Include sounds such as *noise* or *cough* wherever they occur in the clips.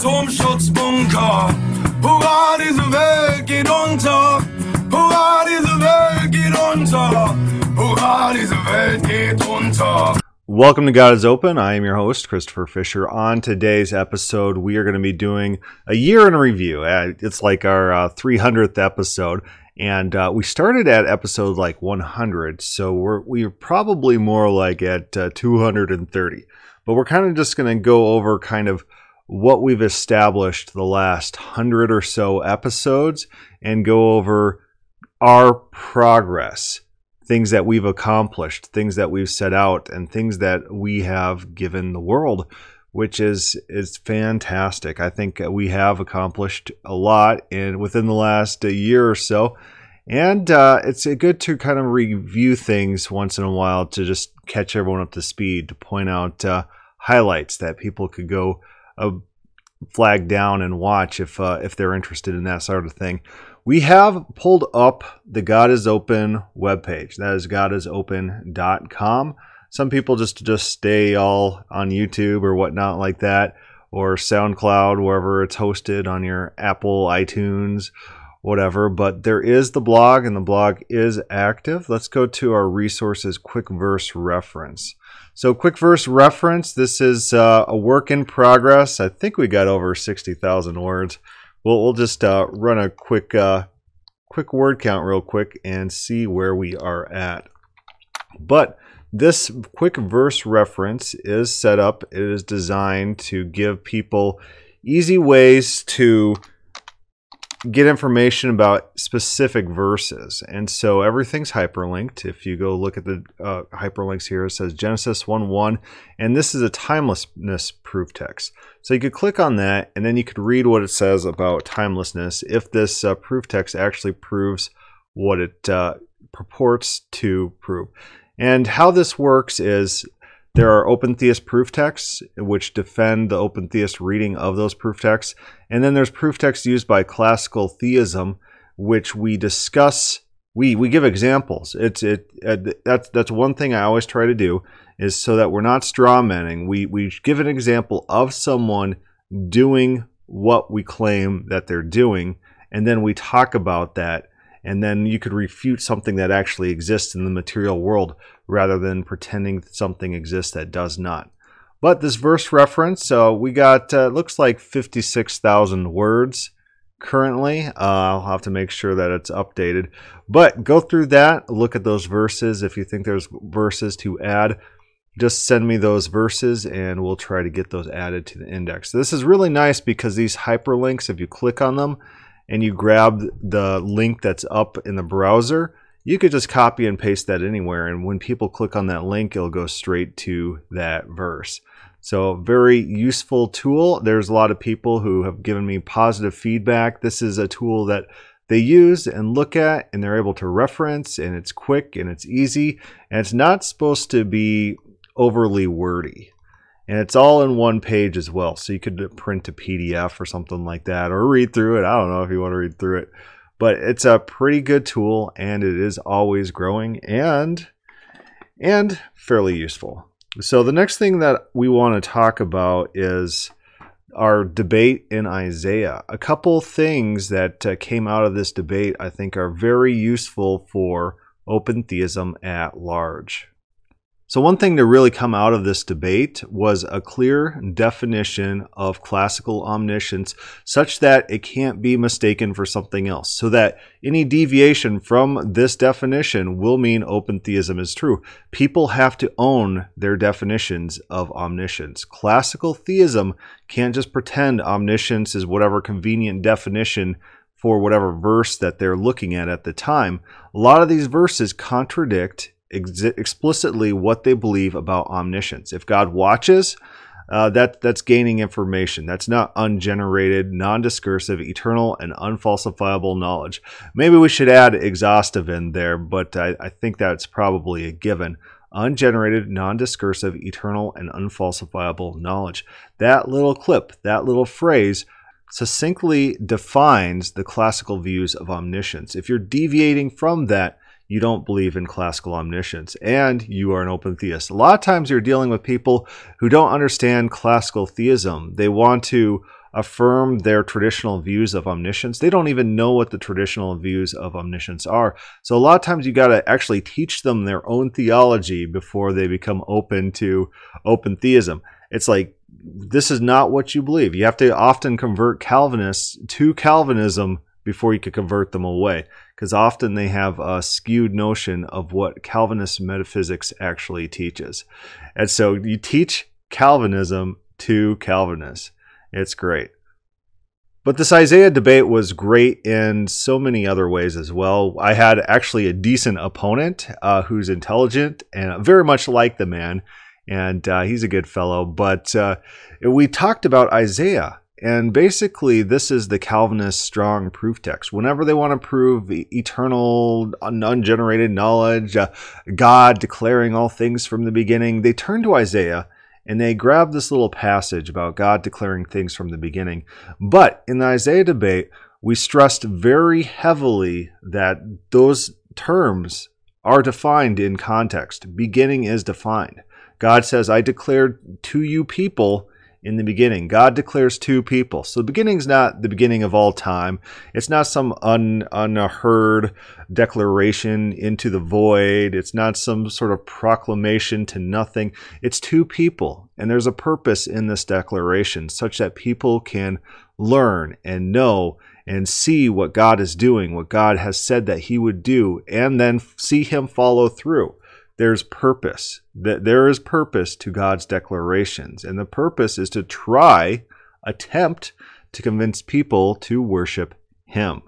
Atomschutzbunker. Hurra, diese Welt geht unter. Hurra, diese Welt geht unter. Hurra, diese Welt geht unter. Welcome to God is Open. I am your host, Christopher Fisher. On today's episode, we are going to be doing a year in review. Uh, It's like our uh, 300th episode. And uh, we started at episode like 100, so we're we're probably more like at uh, 230. But we're kind of just going to go over kind of what we've established the last hundred or so episodes and go over our progress, things that we've accomplished, things that we've set out, and things that we have given the world, which is is fantastic. I think we have accomplished a lot in within the last year or so, and uh, it's good to kind of review things once in a while to just catch everyone up to speed, to point out uh, highlights that people could go uh, flag down and watch if uh, if they're interested in that sort of thing. We have pulled up the God is Open webpage. That is godisopen.com. Some people just just stay all on YouTube or whatnot like that, or SoundCloud, wherever it's hosted on your Apple, iTunes, whatever. But there is the blog, and the blog is active. Let's go to our resources quick verse reference. So, quick verse reference. This is uh, a work in progress. I think we got over sixty thousand words. We'll we'll just uh, run a quick uh, quick word count real quick and see where we are at. But this quick verse reference is set up. It is designed to give people easy ways to get information about specific verses. And so everything's hyperlinked. If you go look at the uh, hyperlinks here, it says Genesis 1 1, and this is a timelessness proof text. So you could click on that, and then you could read what it says about timelessness if this uh, proof text actually proves what it uh, purports to prove. And how this works is there are open theist proof texts which defend the open theist reading of those proof texts. And then there's proof texts used by classical theism, which we discuss. We, we give examples. It's it uh, that's that's one thing I always try to do is so that we're not straw manning. We we give an example of someone doing what we claim that they're doing, and then we talk about that and then you could refute something that actually exists in the material world rather than pretending something exists that does not. But this verse reference, uh, we got uh, looks like 56,000 words currently. Uh, I'll have to make sure that it's updated. But go through that, look at those verses. If you think there's verses to add, just send me those verses and we'll try to get those added to the index. This is really nice because these hyperlinks, if you click on them, and you grab the link that's up in the browser, you could just copy and paste that anywhere. And when people click on that link, it'll go straight to that verse. So, very useful tool. There's a lot of people who have given me positive feedback. This is a tool that they use and look at, and they're able to reference, and it's quick and it's easy, and it's not supposed to be overly wordy and it's all in one page as well so you could print a pdf or something like that or read through it i don't know if you want to read through it but it's a pretty good tool and it is always growing and and fairly useful. So the next thing that we want to talk about is our debate in isaiah. A couple things that uh, came out of this debate i think are very useful for open theism at large so, one thing to really come out of this debate was a clear definition of classical omniscience such that it can't be mistaken for something else. So that any deviation from this definition will mean open theism is true. People have to own their definitions of omniscience. Classical theism can't just pretend omniscience is whatever convenient definition for whatever verse that they're looking at at the time. A lot of these verses contradict ex- explicitly what they believe about omniscience. If God watches, uh, that that's gaining information. That's not ungenerated, non-discursive, eternal, and unfalsifiable knowledge. Maybe we should add exhaustive in there, but I, I think that's probably a given. Ungenerated, non-discursive, eternal, and unfalsifiable knowledge. That little clip, that little phrase succinctly defines the classical views of omniscience. If you're deviating from that, you don't believe in classical omniscience and you are an open theist. A lot of times you're dealing with people who don't understand classical theism. They want to affirm their traditional views of omniscience. They don't even know what the traditional views of omniscience are. So a lot of times you got to actually teach them their own theology before they become open to open theism. It's like this is not what you believe. You have to often convert Calvinists to Calvinism before you could convert them away because often they have a skewed notion of what Calvinist metaphysics actually teaches. And so you teach Calvinism to Calvinists. It's great. But this Isaiah debate was great in so many other ways as well. I had actually a decent opponent uh, who's intelligent and very much like the man, and uh, he's a good fellow. But uh, we talked about Isaiah, and basically, this is the Calvinist strong proof text. Whenever they want to prove eternal, ungenerated knowledge, uh, God declaring all things from the beginning, they turn to Isaiah and they grab this little passage about God declaring things from the beginning. But in the Isaiah debate, we stressed very heavily that those terms are defined in context. Beginning is defined. God says, I declared to you people in the beginning. God declares to people. So the beginning is not the beginning of all time. It's not some un, unheard declaration into the void. It's not some sort of proclamation to nothing. It's to people. And there's a purpose in this declaration such that people can learn and know and see what God is doing, what God has said that he would do, and then see him follow through there's purpose. That there is purpose to God's declarations, and the purpose is to try, attempt to convince people to worship Him.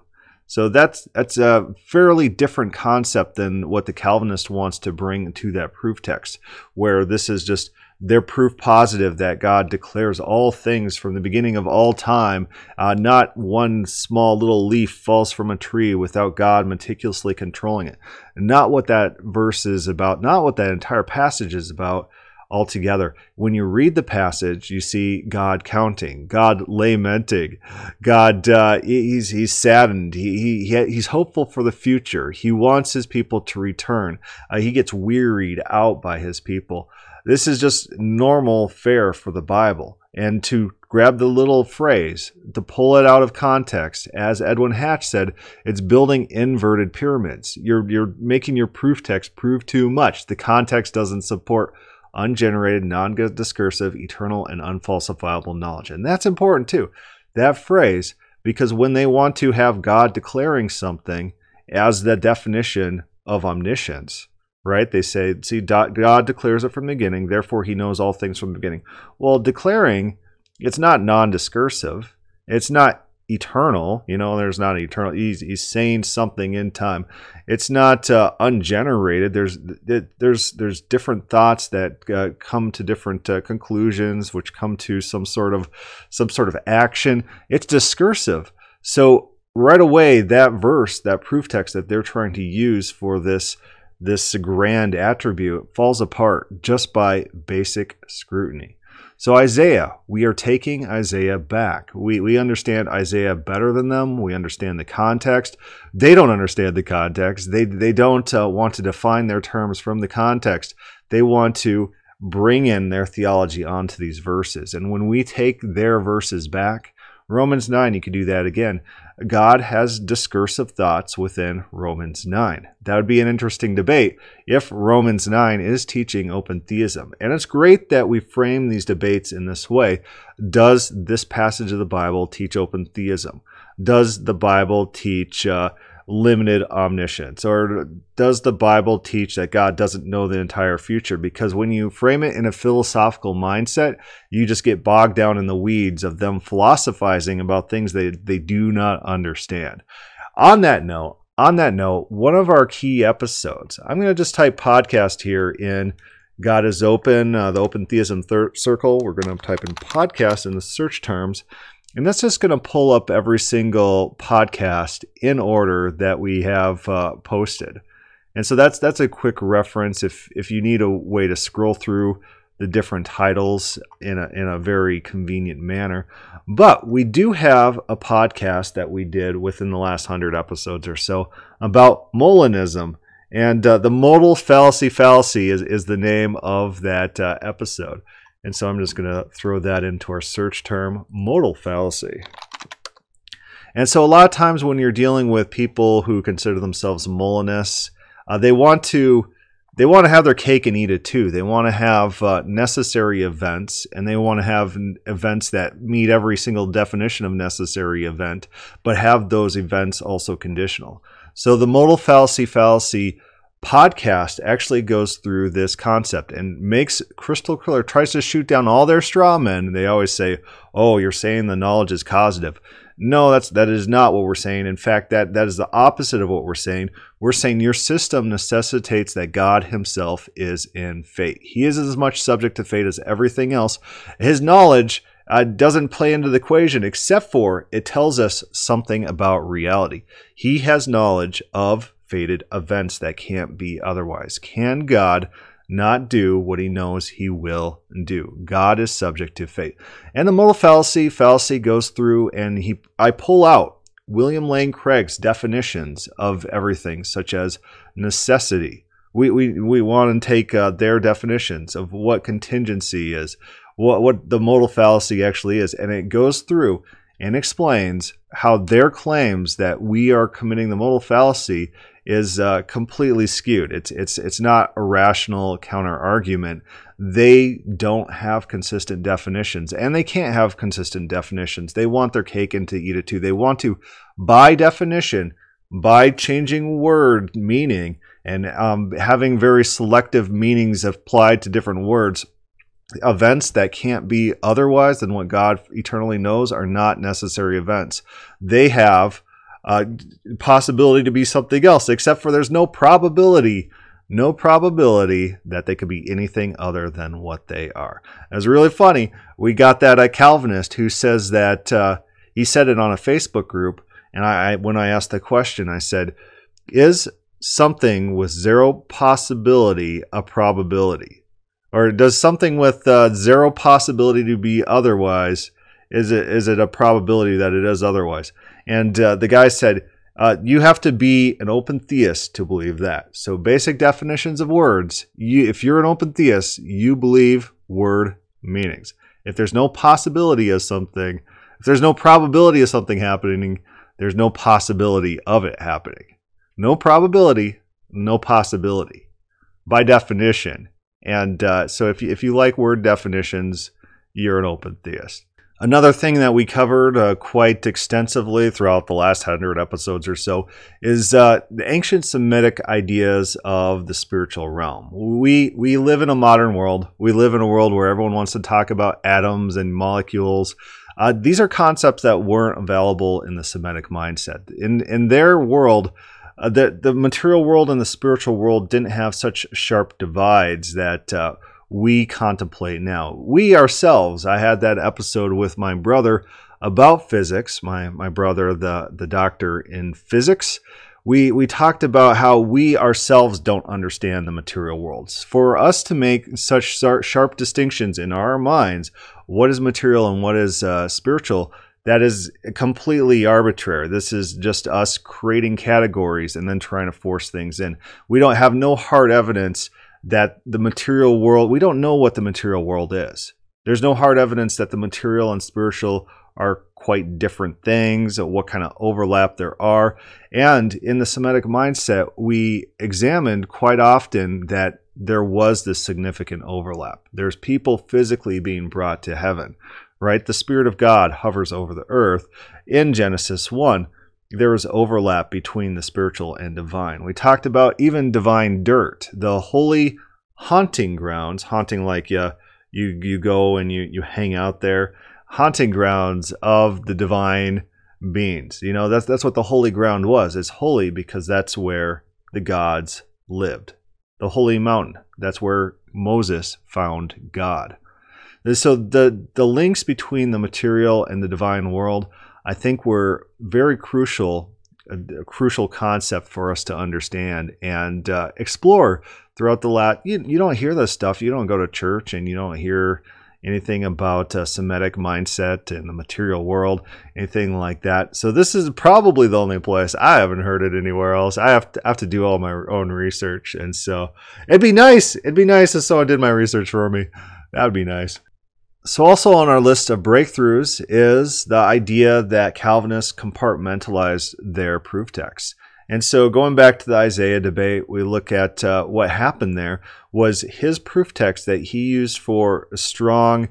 So that's that's a fairly different concept than what the Calvinist wants to bring to that proof text, where this is just their proof positive that God declares all things from the beginning of all time. Uh, not one small little leaf falls from a tree without God meticulously controlling it. Not what that verse is about, not what that entire passage is about altogether. When you read the passage, you see God counting, God lamenting, God uh, he's he's saddened, he, he he's hopeful for the future. He wants his people to return. Uh, he gets wearied out by his people. This is just normal fare for the Bible. And to grab the little phrase, to pull it out of context, as Edwin Hatch said, it's building inverted pyramids. You're, you're making your proof text prove too much. The context doesn't support ungenerated, non discursive, eternal, and unfalsifiable knowledge. And that's important too. That phrase, because when they want to have God declaring something as the definition of omniscience, right? They say, see, God declares it from the beginning, therefore he knows all things from the beginning. Well, declaring, it's not non discursive, it's not eternal. You know, there's not eternal. He's, he's saying something in time. It's not uh, ungenerated. There's there's there's different thoughts that uh, come to different uh, conclusions, which come to some sort of some sort of action. It's discursive. So right away, that verse, that proof text that they're trying to use for this this grand attribute falls apart just by basic scrutiny. So, Isaiah, we are taking Isaiah back. We, we understand Isaiah better than them. We understand the context. They don't understand the context. They, they don't uh, want to define their terms from the context. They want to bring in their theology onto these verses. And when we take their verses back, Romans 9, you could do that again. God has discursive thoughts within Romans 9. That would be an interesting debate if Romans 9 is teaching open theism. And it's great that we frame these debates in this way. Does this passage of the Bible teach open theism? Does the Bible teach uh, limited omniscience? Or does the Bible teach that God doesn't know the entire future? Because when you frame it in a philosophical mindset, you just get bogged down in the weeds of them philosophizing about things they, they do not understand. On that note, on that note, one of our key episodes, I'm going to just type podcast here in God is Open, uh, the Open Theism thir- Circle. We're going to type in podcast in the search terms. And that's just going to pull up every single podcast in order that we have uh, posted. And so that's that's a quick reference if if you need a way to scroll through the different titles in a in a very convenient manner. But we do have a podcast that we did within the last 100 episodes or so about Molinism. And uh, the modal fallacy fallacy is, is the name of that uh, episode. And so I'm just going to throw that into our search term modal fallacy. And so a lot of times when you're dealing with people who consider themselves Molinists, uh, they want to they want to have their cake and eat it too. They want to have uh, necessary events and they want to have events that meet every single definition of necessary event, but have those events also conditional. So the modal fallacy fallacy podcast actually goes through this concept and makes crystal clear, tries to shoot down all their straw men. They always say, Oh, you're saying the knowledge is causative. No, that's that is not what we're saying. In fact, that that is the opposite of what we're saying. We're saying your system necessitates that God himself is in fate. He is as much subject to fate as everything else. His knowledge uh, doesn't play into the equation except for it tells us something about reality. He has knowledge of fated events that can't be otherwise. Can God not do what he knows he will do? God is subject to fate. And the modal fallacy fallacy goes through and he I pull out William Lane Craig's definitions of everything, such as necessity. We, we, we want to take uh, their definitions of what contingency is, what, what the modal fallacy actually is, and it goes through and explains how their claims that we are committing the modal fallacy is uh, completely skewed. It's it's it's not a rational counter argument. They don't have consistent definitions, and they can't have consistent definitions. They want their cake and to eat it too. They want to, by definition, by changing word meaning and um, having very selective meanings applied to different words. Events that can't be otherwise than what God eternally knows are not necessary events. They have uh, possibility to be something else, except for there's no probability, no probability that they could be anything other than what they are. It was really funny. We got that uh, Calvinist who says that uh, he said it on a Facebook group, and I, I when I asked the question, I said, "Is something with zero possibility a probability?" Or does something with uh, zero possibility to be otherwise is it is it a probability that it is otherwise? And uh, the guy said, uh, you have to be an open theist to believe that. So, basic definitions of words. You, if you're an open theist, you believe word meanings. If there's no possibility of something, if there's no probability of something happening, there's no possibility of it happening. No probability, no possibility, by definition. And uh, so, if you, if you like word definitions, you're an open theist. Another thing that we covered uh, quite extensively throughout the last hundred episodes or so is uh, the ancient Semitic ideas of the spiritual realm. We we live in a modern world. We live in a world where everyone wants to talk about atoms and molecules. Uh, these are concepts that weren't available in the Semitic mindset. In in their world, uh, the the material world and the spiritual world didn't have such sharp divides that uh, we contemplate now. We ourselves, I had that episode with my brother about physics, my, my brother, the, the doctor in physics. We, we talked about how we ourselves don't understand the material worlds. For us to make such sharp distinctions in our minds, what is material and what is uh, spiritual, that is completely arbitrary. This is just us creating categories and then trying to force things in. We don't have no hard evidence that the material world, we don't know what the material world is. There's no hard evidence that the material and spiritual are quite different things, what kind of overlap there are. And in the Semitic mindset, we examined quite often that there was this significant overlap. There's people physically being brought to heaven, right? The Spirit of God hovers over the earth in Genesis 1 there is overlap between the spiritual and divine. We talked about even divine dirt, the holy haunting grounds, haunting like you you you go and you you hang out there, haunting grounds of the divine beings. You know, that's that's what the holy ground was. It's holy because that's where the gods lived. The holy mountain, that's where Moses found God. So the the links between the material and the divine world I think were very crucial, a, a crucial concept for us to understand and uh, explore throughout the lat. You, you don't hear this stuff. You don't go to church and you don't hear anything about uh, Semitic mindset and the material world, anything like that. So this is probably the only place I haven't heard it anywhere else. I have to, have to do all my own research, and so it'd be nice. It'd be nice if someone did my research for me. That would be nice. So, also on our list of breakthroughs is the idea that Calvinists compartmentalized their proof texts. And so, going back to the Isaiah debate, we look at uh, what happened there was his proof text that he used for a strong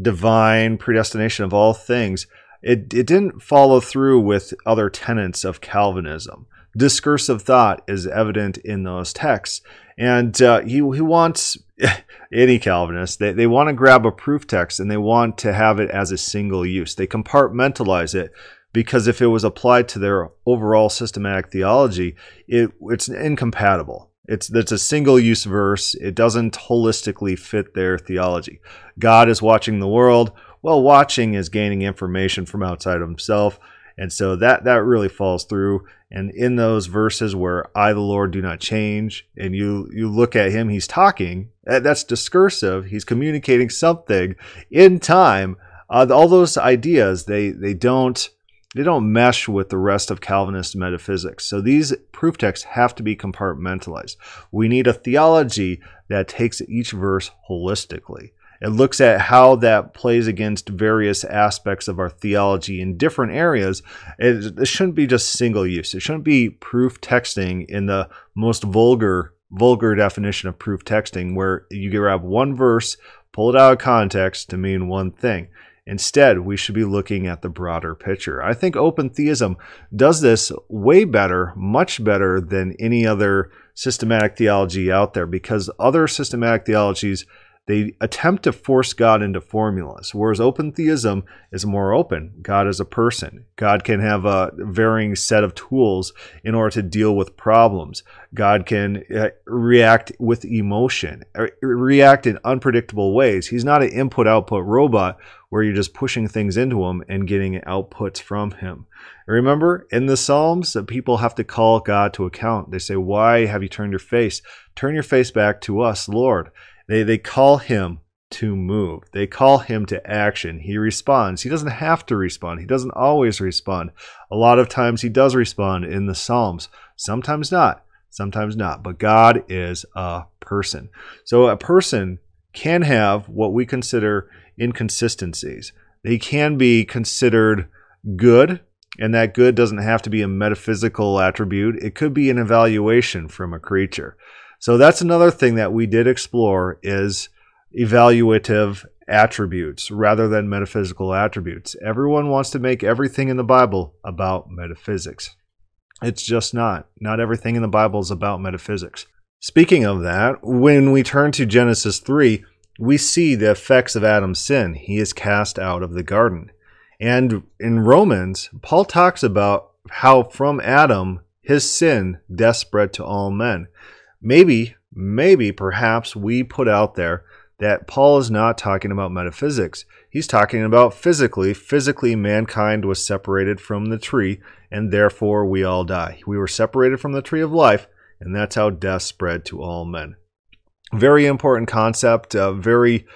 divine predestination of all things. It, it didn't follow through with other tenets of Calvinism. Discursive thought is evident in those texts. And uh, he, he wants *laughs* any Calvinist, they, they want to grab a proof text and they want to have it as a single use. They compartmentalize it because if it was applied to their overall systematic theology, it, it's incompatible. It's that's a single use verse. It doesn't holistically fit their theology. God is watching the world. Well, watching is gaining information from outside of himself. And so that that really falls through. And in those verses where I the Lord do not change, and you you look at him, he's talking. That's discursive. He's communicating something in time. Uh, all those ideas they they don't they don't mesh with the rest of Calvinist metaphysics. So these proof texts have to be compartmentalized. We need a theology that takes each verse holistically. It looks at how that plays against various aspects of our theology in different areas. It, it shouldn't be just single use. It shouldn't be proof texting in the most vulgar vulgar definition of proof texting where you grab one verse, pull it out of context to mean one thing. Instead, we should be looking at the broader picture. I think open theism does this way better, much better than any other systematic theology out there because other systematic theologies they attempt to force God into formulas, whereas open theism is more open. God is a person. God can have a varying set of tools in order to deal with problems. God can uh, react with emotion, uh, react in unpredictable ways. He's not an input output robot where you're just pushing things into him and getting outputs from him. Remember, in the Psalms, that people have to call God to account. They say, Why have you turned your face? Turn your face back to us, Lord. They, they call him to move. They call him to action. He responds. He doesn't have to respond. He doesn't always respond. A lot of times he does respond in the Psalms. Sometimes not. Sometimes not. But God is a person. So a person can have what we consider inconsistencies. They can be considered good, and that good doesn't have to be a metaphysical attribute. It could be an evaluation from a creature. So that's another thing that we did explore is evaluative attributes rather than metaphysical attributes. Everyone wants to make everything in the Bible about metaphysics. It's just not. Not everything in the Bible is about metaphysics. Speaking of that, when we turn to Genesis 3, we see the effects of Adam's sin. He is cast out of the garden. And in Romans, Paul talks about how from Adam, his sin, death spread to all men maybe, maybe, perhaps we put out there that Paul is not talking about metaphysics. He's talking about physically. Physically, mankind was separated from the tree, and therefore we all die. We were separated from the tree of life, and that's how death spread to all men. Very important concept, uh, very,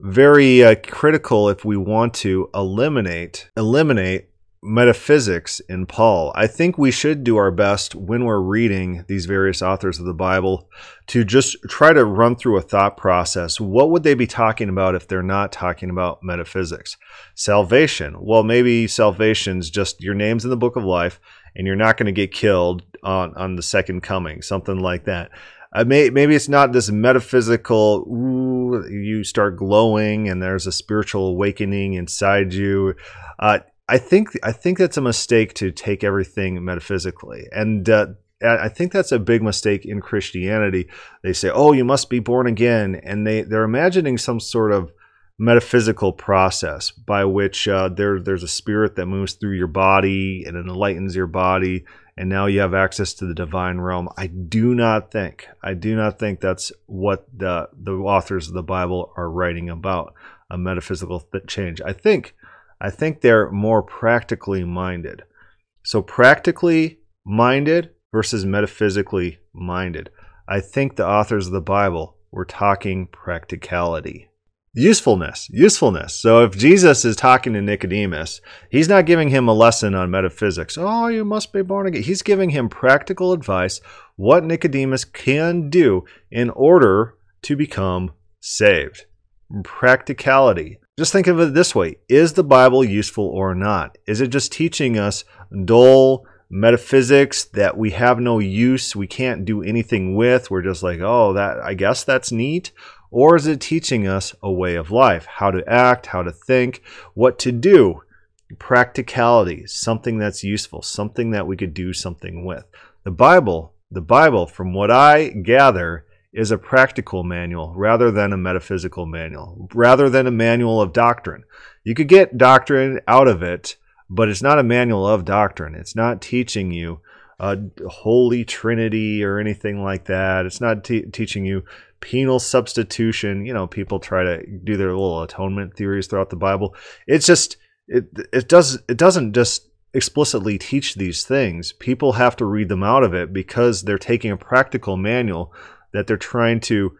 very uh, critical if we want to eliminate eliminate metaphysics in Paul. I think we should do our best when we're reading these various authors of the Bible to just try to run through a thought process. What would they be talking about if they're not talking about metaphysics? Salvation. Well, maybe salvation's just your name's in the book of life and you're not going to get killed on, on the second coming, something like that. Uh, may, maybe it's not this metaphysical, ooh, you start glowing and there's a spiritual awakening inside you. Uh, I think I think that's a mistake to take everything metaphysically, and uh, I think that's a big mistake in Christianity. They say, "Oh, you must be born again," and they they're imagining some sort of metaphysical process by which uh, there there's a spirit that moves through your body and enlightens your body, and now you have access to the divine realm. I do not think I do not think that's what the the authors of the Bible are writing about a metaphysical change. I think I think they're more practically minded. So, practically minded versus metaphysically minded. I think the authors of the Bible were talking practicality. Usefulness, usefulness. So if Jesus is talking to Nicodemus, he's not giving him a lesson on metaphysics. Oh, you must be born again. He's giving him practical advice what Nicodemus can do in order to become saved. Practicality. Just think of it this way Is the Bible useful or not? Is it just teaching us dull metaphysics that we have no use, we can't do anything with? We're just like, oh, that I guess that's neat. Or is it teaching us a way of life, how to act, how to think, what to do? Practicality, something that's useful, something that we could do something with. The Bible, the Bible, from what I gather, is a practical manual rather than a metaphysical manual, rather than a manual of doctrine. You could get doctrine out of it, but it's not a manual of doctrine. It's not teaching you a holy trinity or anything like that. It's not teaching you penal substitution. You know, people try to do their little atonement theories throughout the Bible. It's just it it does it doesn't just explicitly teach these things. People have to read them out of it because they're taking a practical manual that they're trying to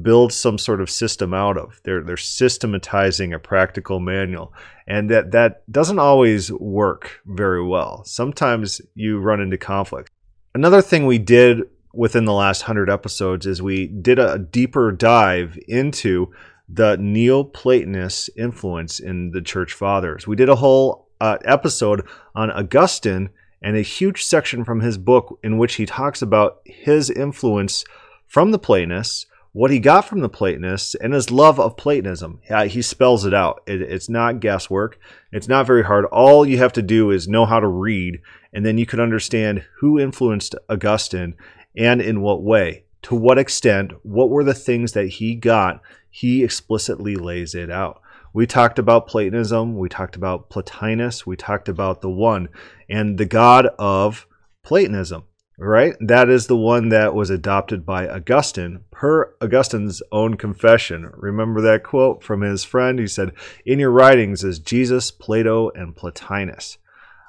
build some sort of system out of. They're they're systematizing a practical manual, and that that doesn't always work very well. Sometimes you run into conflict. Another thing we did within the last 100 episodes is we did a deeper dive into the Neoplatonist influence in the church fathers. We did a whole uh, episode on Augustine and a huge section from his book in which he talks about his influence from the Platonists, what he got from the Platonists, and his love of Platonism. He spells it out. It, it's not guesswork. It's not very hard. All you have to do is know how to read, and then you can understand who influenced Augustine and in what way. To what extent? What were the things that he got? He explicitly lays it out. We talked about Platonism. We talked about Plotinus. We talked about the one and the God of Platonism right? That is the one that was adopted by Augustine per Augustine's own confession. Remember that quote from his friend? He said, In your writings is Jesus, Plato, and Plotinus.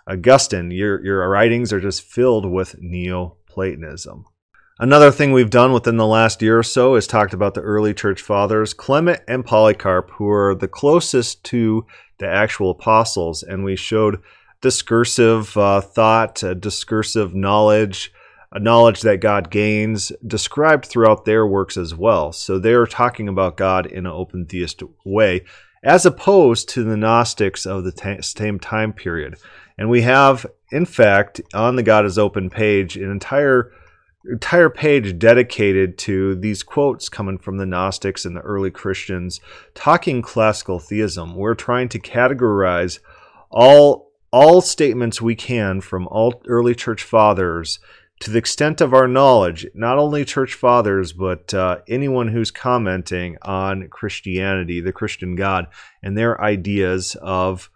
Augustine, your, your writings are just filled with Neoplatonism. Another thing we've done within the last year or so is talked about the early church fathers, Clement and Polycarp, who are the closest to the actual apostles, and we showed discursive uh, thought, uh, discursive knowledge, a knowledge that God gains, described throughout their works as well. So they're talking about God in an open theist way, as opposed to the Gnostics of the t- same time period. And we have, in fact, on the God is Open page, an entire entire page dedicated to these quotes coming from the Gnostics and the early Christians talking classical theism. We're trying to categorize all all statements we can from all early church fathers to the extent of our knowledge, not only church fathers, but uh, anyone who's commenting on Christianity, the Christian God, and their ideas of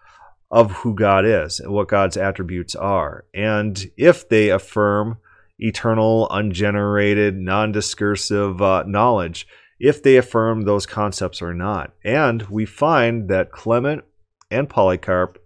of who God is and what God's attributes are. And if they affirm eternal, ungenerated, non-discursive uh, knowledge, if they affirm those concepts or not. And we find that Clement and Polycarp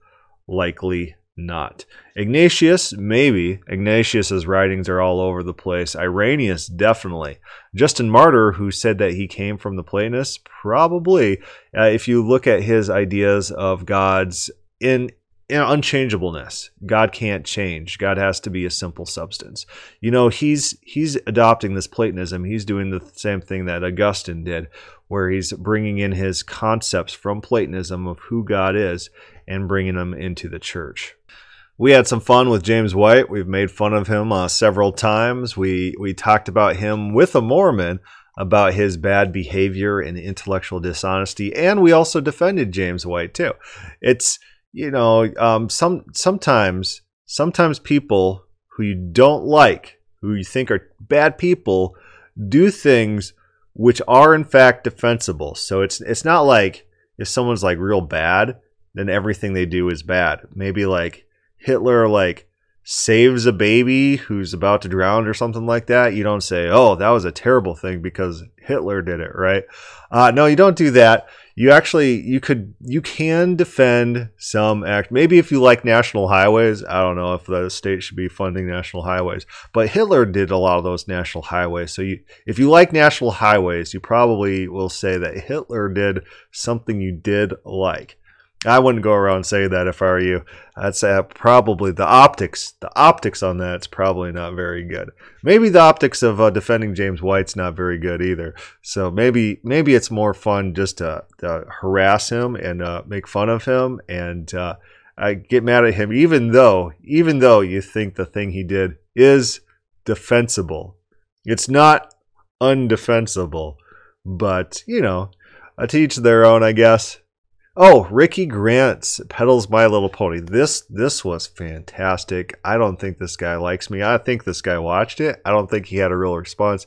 likely not. Ignatius, maybe. Ignatius's writings are all over the place. Irenaeus, definitely. Justin Martyr, who said that he came from the Platonists, probably. Uh, if you look at his ideas of God's in, in unchangeableness, God can't change. God has to be a simple substance. You know, he's he's adopting this Platonism. He's doing the same thing that Augustine did, where he's bringing in his concepts from Platonism of who God is and bringing them into the church. We had some fun with James White. We've made fun of him uh, several times. We we talked about him with a Mormon about his bad behavior and intellectual dishonesty, and we also defended James White too. It's you know um, some sometimes sometimes people who you don't like, who you think are bad people, do things which are in fact defensible. So it's it's not like if someone's like real bad, then everything they do is bad. Maybe like Hitler like saves a baby who's about to drown or something like that, you don't say, "Oh, that was a terrible thing because Hitler did it," right? Uh, no, you don't do that. You actually you could you can defend some act. Maybe if you like national highways, I don't know if the state should be funding national highways, but Hitler did a lot of those national highways. So you if you like national highways, you probably will say that Hitler did something you did like. I wouldn't go around saying that if I were you. I'd say probably the optics, the optics on that's probably not very good. Maybe the optics of uh, defending James White's not very good either. So maybe maybe it's more fun just to, to harass him and uh, make fun of him and uh, get mad at him, even though even though you think the thing he did is defensible. It's not undefensible, but you know, to each their own, I guess. Oh, Ricky Grant's peddles My Little Pony. This this was fantastic. I don't think this guy likes me. I think this guy watched it. I don't think he had a real response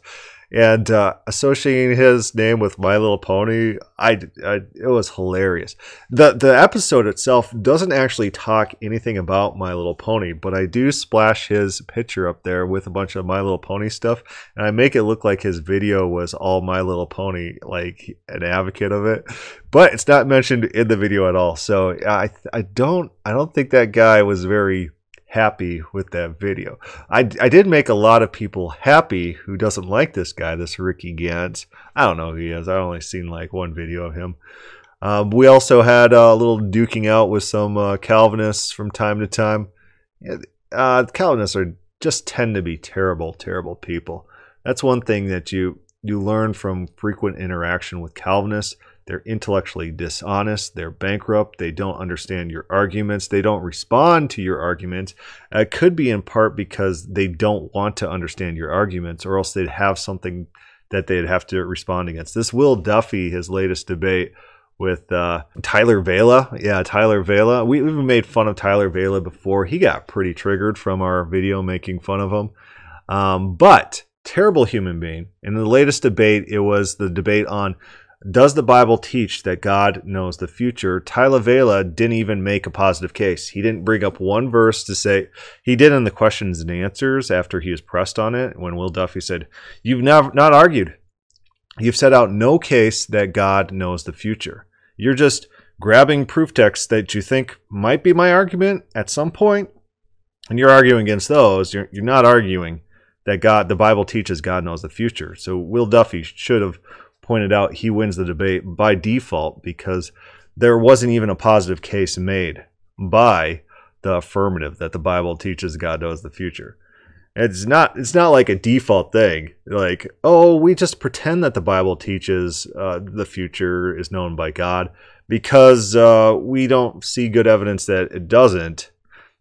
and uh, associating his name with My Little Pony, I, I, it was hilarious. the The episode itself doesn't actually talk anything about My Little Pony, but I do splash his picture up there with a bunch of My Little Pony stuff, and I make it look like his video was all My Little Pony, like an advocate of it. But it's not mentioned in the video at all, so I I don't I don't think that guy was very happy with that video. I, I did make a lot of people happy who doesn't like this guy, this Ricky Gantz. I don't know who he is. I've only seen like one video of him. Um, we also had a little duking out with some uh, Calvinists from time to time. Uh, Calvinists are just tend to be terrible, terrible people. That's one thing that you you learn from frequent interaction with Calvinists they're intellectually dishonest. They're bankrupt. They don't understand your arguments. They don't respond to your arguments. Uh, it could be in part because they don't want to understand your arguments, or else they'd have something that they'd have to respond against. This Will Duffy, his latest debate with uh, Tyler Vela. Yeah, Tyler Vela. We, we've made fun of Tyler Vela before. He got pretty triggered from our video making fun of him. Um, but terrible human being. In the latest debate, it was the debate on does the Bible teach that God knows the future? Tyler Vela didn't even make a positive case. He didn't bring up one verse to say, he did in the questions and answers after he was pressed on it. When Will Duffy said, You've not, not argued. You've set out no case that God knows the future. You're just grabbing proof texts that you think might be my argument at some point, and you're arguing against those. You're, you're not arguing that God, the Bible teaches God knows the future. So Will Duffy should have pointed out, he wins the debate by default because there wasn't even a positive case made by the affirmative that the Bible teaches God knows the future. It's not it's not like a default thing. Like, oh, we just pretend that the Bible teaches uh, the future is known by God because uh, we don't see good evidence that it doesn't.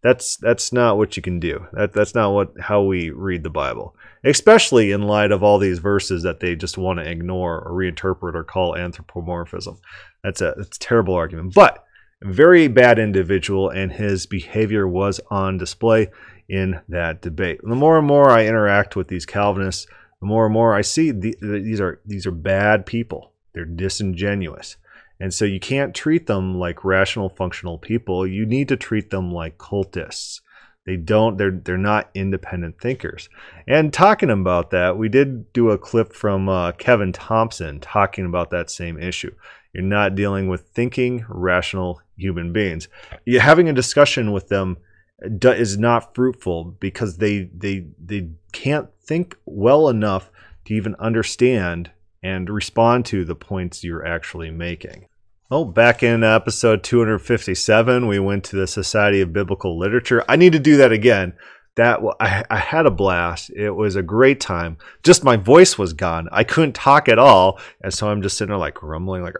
That's that's not what you can do. That that's not what how we read the Bible especially in light of all these verses that they just want to ignore or reinterpret or call anthropomorphism. That's a, that's a terrible argument. But very bad individual, and his behavior was on display in that debate. The more and more I interact with these Calvinists, the more and more I see the, these are these are bad people. They're disingenuous. And so you can't treat them like rational, functional people. You need to treat them like cultists. They don't. They're they're not independent thinkers. And talking about that, we did do a clip from uh, Kevin Thompson talking about that same issue. You're not dealing with thinking, rational human beings. You're having a discussion with them is not fruitful because they they they can't think well enough to even understand and respond to the points you're actually making. Oh, back in episode 257, we went to the Society of Biblical Literature. I need to do that again. That I, I had a blast. It was a great time. Just my voice was gone. I couldn't talk at all, and so I'm just sitting there like rumbling like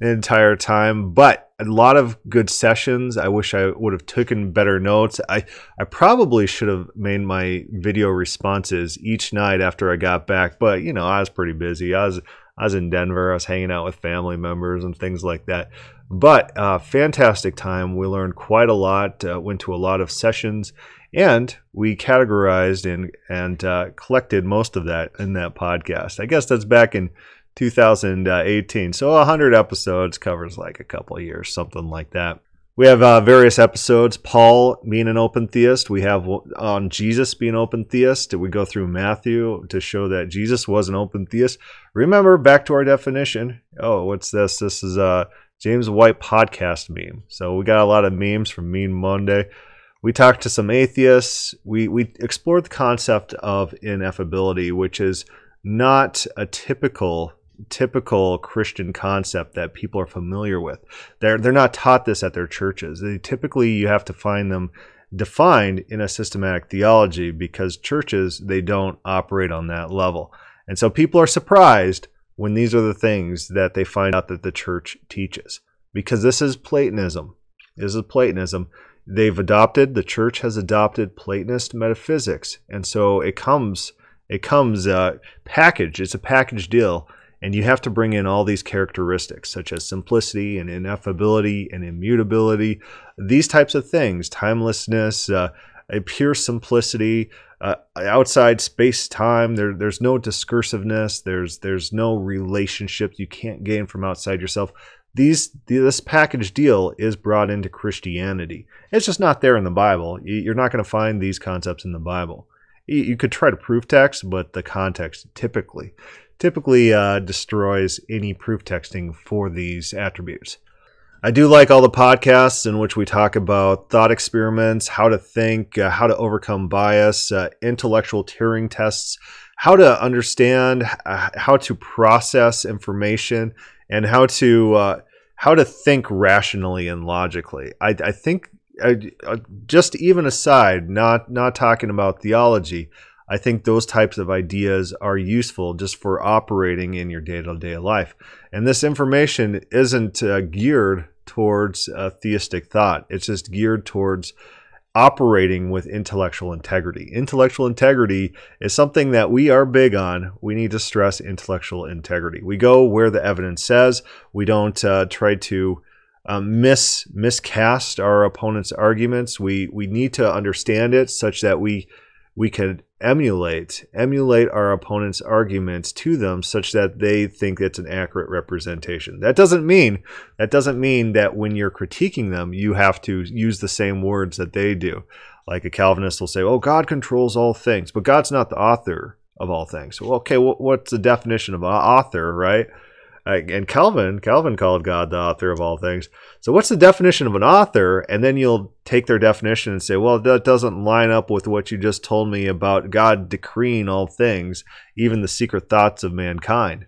the entire time. But a lot of good sessions. I wish I would have taken better notes. I I probably should have made my video responses each night after I got back, but you know I was pretty busy. I was I was in Denver. I was hanging out with family members and things like that. But uh, fantastic time. We learned quite a lot. Uh, went to a lot of sessions, and we categorized and and uh, collected most of that in that podcast. I guess that's back in 2018. So 100 episodes covers like a couple years, something like that. We have uh, various episodes. Paul being an open theist. We have on Jesus being open theist. Did we go through Matthew to show that Jesus was an open theist. Remember, back to our definition. Oh, what's this? This is a James White podcast meme. So we got a lot of memes from mean Monday. We talked to some atheists. We we explored the concept of ineffability, which is not a typical typical Christian concept that people are familiar with. They're they're not taught this at their churches. They typically you have to find them defined in a systematic theology because churches they don't operate on that level. And so people are surprised when these are the things that they find out that the church teaches because this is Platonism. This is Platonism. They've adopted the church has adopted Platonist metaphysics, and so it comes it comes uh, packaged. It's a package deal, and you have to bring in all these characteristics such as simplicity and ineffability and immutability. These types of things, timelessness, uh, a pure simplicity, uh, outside space time. There, there's no discursiveness. There's there's no relationships you can't gain from outside yourself these this package deal is brought into Christianity. It's just not there in the Bible. You're not going to find these concepts in the Bible. You could try to proof text, but the context typically typically uh, destroys any proof texting for these attributes. I do like all the podcasts in which we talk about thought experiments, how to think, uh, how to overcome bias, uh, intellectual Turing tests, how to understand, uh, how to process information, and how to uh, how to think rationally and logically. I, I think uh, just even aside, not not talking about theology, I think those types of ideas are useful just for operating in your day to day life. And this information isn't uh, geared towards theistic thought. It's just geared towards operating with intellectual integrity. Intellectual integrity is something that we are big on. We need to stress intellectual integrity. We go where the evidence says. We don't uh, try to um, mis miscast our opponent's arguments. We we need to understand it such that we we can emulate emulate our opponent's arguments to them such that they think it's an accurate representation. That doesn't mean that doesn't mean that when you're critiquing them you have to use the same words that they do. Like a Calvinist will say, "Oh, God controls all things," but God's not the author of all things. Well, okay, what's the definition of author, right? And Calvin, Calvin called God the author of all things. So what's the definition of an author? And then you'll take their definition and say, well, that doesn't line up with what you just told me about God decreeing all things, even the secret thoughts of mankind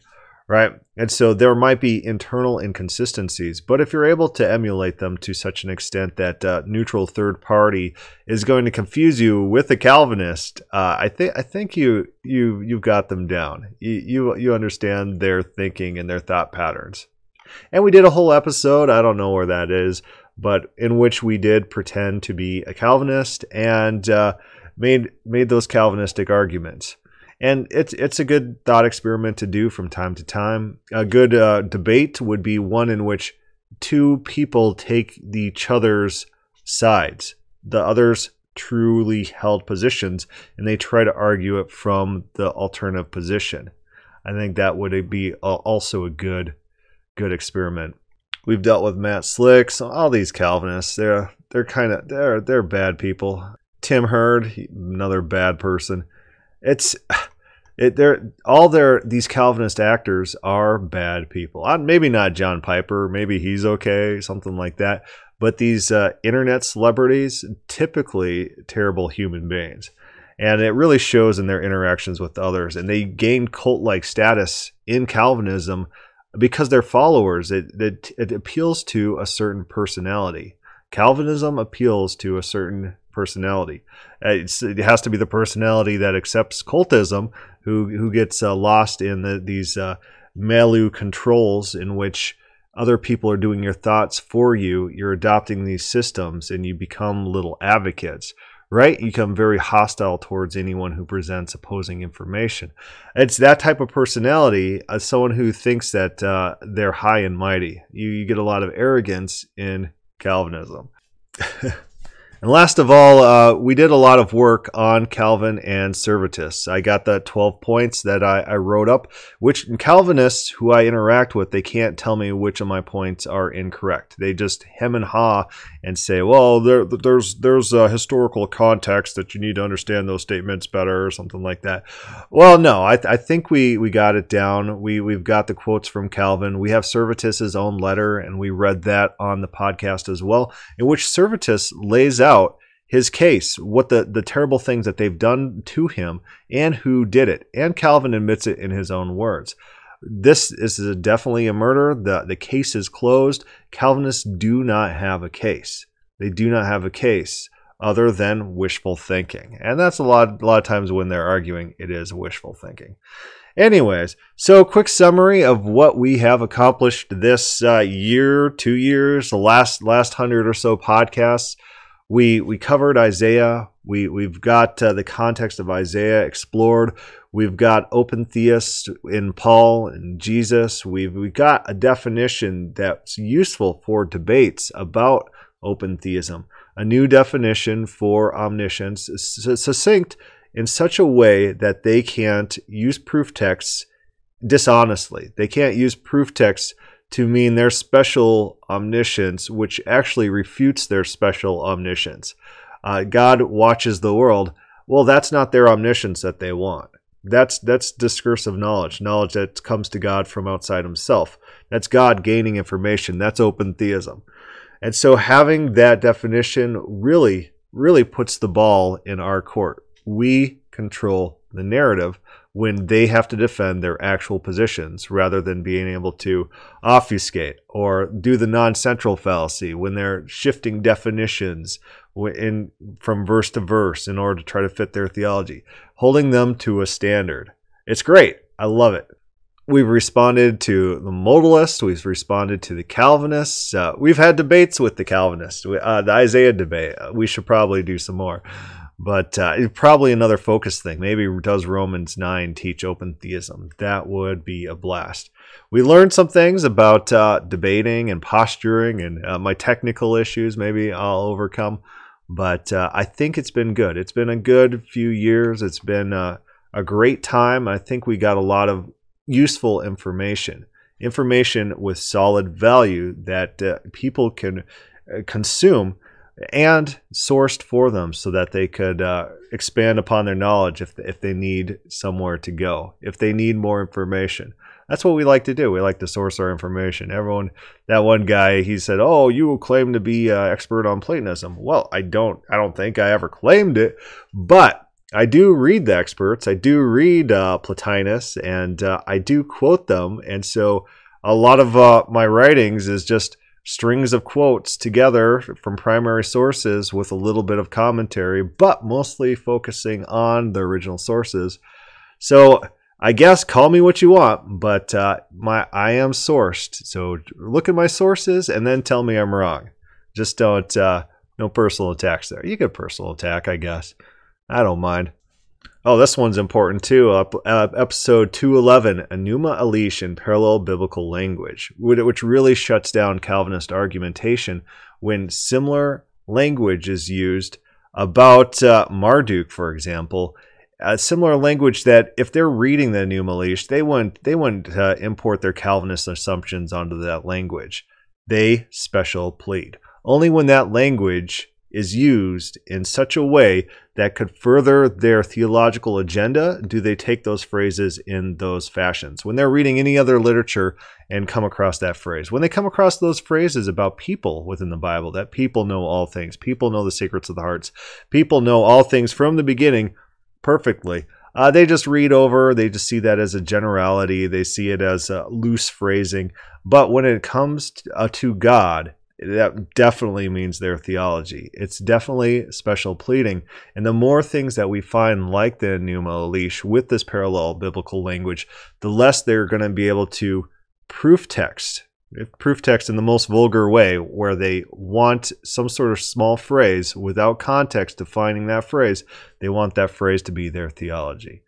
right? And so there might be internal inconsistencies, but if you're able to emulate them to such an extent that uh, neutral third party is going to confuse you with a Calvinist, uh, I think I think you you you've got them down. You, you you understand their thinking and their thought patterns. And we did a whole episode. I don't know where that is, but in which we did pretend to be a Calvinist and uh, made made those Calvinistic arguments and it's it's a good thought experiment to do from time to time. A good uh, debate would be one in which two people take each other's sides, the others truly held positions, and they try to argue it from the alternative position. I think that would be also a good good experiment. We've dealt with Matt Slicks, all these Calvinists. They're they're kind of they're they're bad people. Tim Hurd, another bad person it's it they're all their these Calvinist actors are bad people. Maybe not John Piper, maybe he's okay, something like that. But these uh, internet celebrities, typically terrible human beings, and it really shows in their interactions with others. And they gain cult-like status in Calvinism because they're followers. It, it it appeals to a certain personality. Calvinism appeals to a certain personality. It's, it has to be the personality that accepts cultism, who who gets uh, lost in the, these uh, controls in which other people are doing your thoughts for you. You're adopting these systems, and you become little advocates. Right, you become very hostile towards anyone who presents opposing information. It's that type of personality, as someone who thinks that uh, they're high and mighty. You, you get a lot of arrogance in Calvinism. *laughs* And last of all, uh, we did a lot of work on Calvin and Servetus. I got the 12 points that I, I, wrote up, which Calvinists who I interact with, they can't tell me which of my points are incorrect. They just hem and haw and say, well, there, there's there's a historical context that you need to understand those statements better or something like that. Well, no, I, I think we, we got it down. We, we've got the quotes from Calvin. We have Servetus's own letter, and we read that on the podcast as well, in which Servetus lays out out his case, what the, the terrible things that they've done to him, and who did it. And Calvin admits it in his own words. This, is a definitely a murder. The, the case is closed. Calvinists do not have a case. They do not have a case other than wishful thinking. And that's a lot, a lot of times when they're arguing, it is wishful thinking. Anyways, so quick summary of what we have accomplished this uh, year, two years, the last last hundred or so podcasts. We we covered Isaiah. We we've got uh, the context of Isaiah explored. We've got open theists in Paul and Jesus. We've we got a definition that's useful for debates about open theism. A new definition for omniscience, succinct in such a way that they can't use proof texts dishonestly. They can't use proof texts to mean their special omniscience, which actually refutes their special omniscience. Uh, God watches the world. Well, that's not their omniscience that they want. That's that's discursive knowledge, knowledge that comes to God from outside Himself. That's God gaining information. That's open theism. And so having that definition really, really puts the ball in our court we control the narrative when they have to defend their actual positions rather than being able to obfuscate or do the non-central fallacy when they're shifting definitions in from verse to verse in order to try to fit their theology holding them to a standard. It's great. I love it. We've responded to the modalists. We've responded to the calvinists. Uh, we've had debates with the calvinists. Uh, the isaiah debate. We should probably do some more but uh, probably another focus thing. Maybe does Romans 9 teach open theism? That would be a blast. We learned some things about uh, debating and posturing and uh, my technical issues. Maybe I'll overcome. But uh, I think it's been good. It's been a good few years. It's been uh, a great time. I think we got a lot of useful information, information with solid value that uh, people can consume and sourced for them so that they could uh, expand upon their knowledge if, if they need somewhere to go, if they need more information. That's what we like to do. We like to source our information. Everyone, that one guy, he said, "Oh, you will claim to be an uh, expert on Platonism." Well, I don't. I don't think I ever claimed it, but I do read the experts. I do read uh, Plotinus, and uh, I do quote them. And so, a lot of uh, my writings is just strings of quotes together from primary sources with a little bit of commentary, but mostly focusing on the original sources. So I guess call me what you want, but uh, my I am sourced. So look at my sources and then tell me I'm wrong. Just don't uh, no personal attacks there. You get personal attack, I guess. I don't mind. Oh, this one's important too. Uh, episode 211, Enuma Elish in Parallel Biblical Language, which really shuts down Calvinist argumentation when similar language is used about uh, Marduk, for example. A similar language that if they're reading the Enuma Elish, they wouldn't, they wouldn't uh, import their Calvinist assumptions onto that language. They special plead. Only when that language is used in such a way that could further their theological agenda, do they take those phrases in those fashions? When they're reading any other literature and come across that phrase, when they come across those phrases about people within the Bible, that people know all things, people know the secrets of the hearts, people know all things from the beginning perfectly. Uh, they just read over, they just see that as a generality, they see it as a loose phrasing. But when it comes to, uh, to God, that definitely means their theology. It's definitely special pleading. And the more things that we find like the Enuma Elish with this parallel biblical language, the less they're going to be able to proof text, proof text in the most vulgar way, where they want some sort of small phrase without context defining that phrase. They want that phrase to be their theology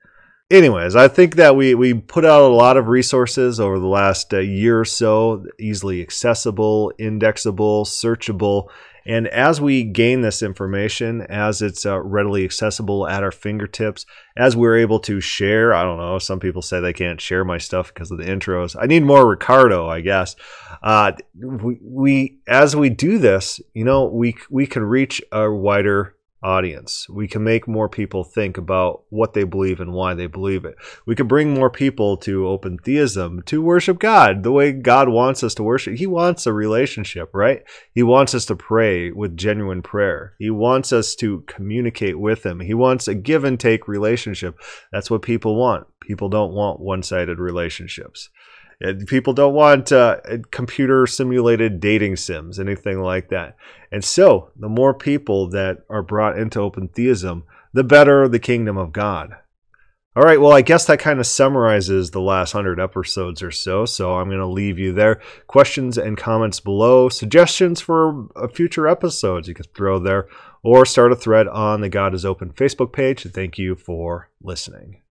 anyways, I think that we we put out a lot of resources over the last uh, year or so, easily accessible, indexable, searchable. And as we gain this information, as it's uh, readily accessible at our fingertips, as we're able to share, I don't know, some people say they can't share my stuff because of the intros. I need more Ricardo, I guess. Uh, we, we, as we do this, you know, we we can reach a wider audience. We can make more people think about what they believe and why they believe it. We can bring more people to open theism, to worship God the way God wants us to worship. He wants a relationship, right? He wants us to pray with genuine prayer. He wants us to communicate with Him. He wants a give and take relationship. That's what people want. People don't want one sided relationships. People don't want uh, computer simulated dating sims, anything like that. And so, the more people that are brought into open theism, the better the kingdom of God. All right, well, I guess that kind of summarizes the last 100 episodes or so, so I'm going to leave you there. Questions and comments below, suggestions for future episodes you can throw there, or start a thread on the God is Open Facebook page. Thank you for listening.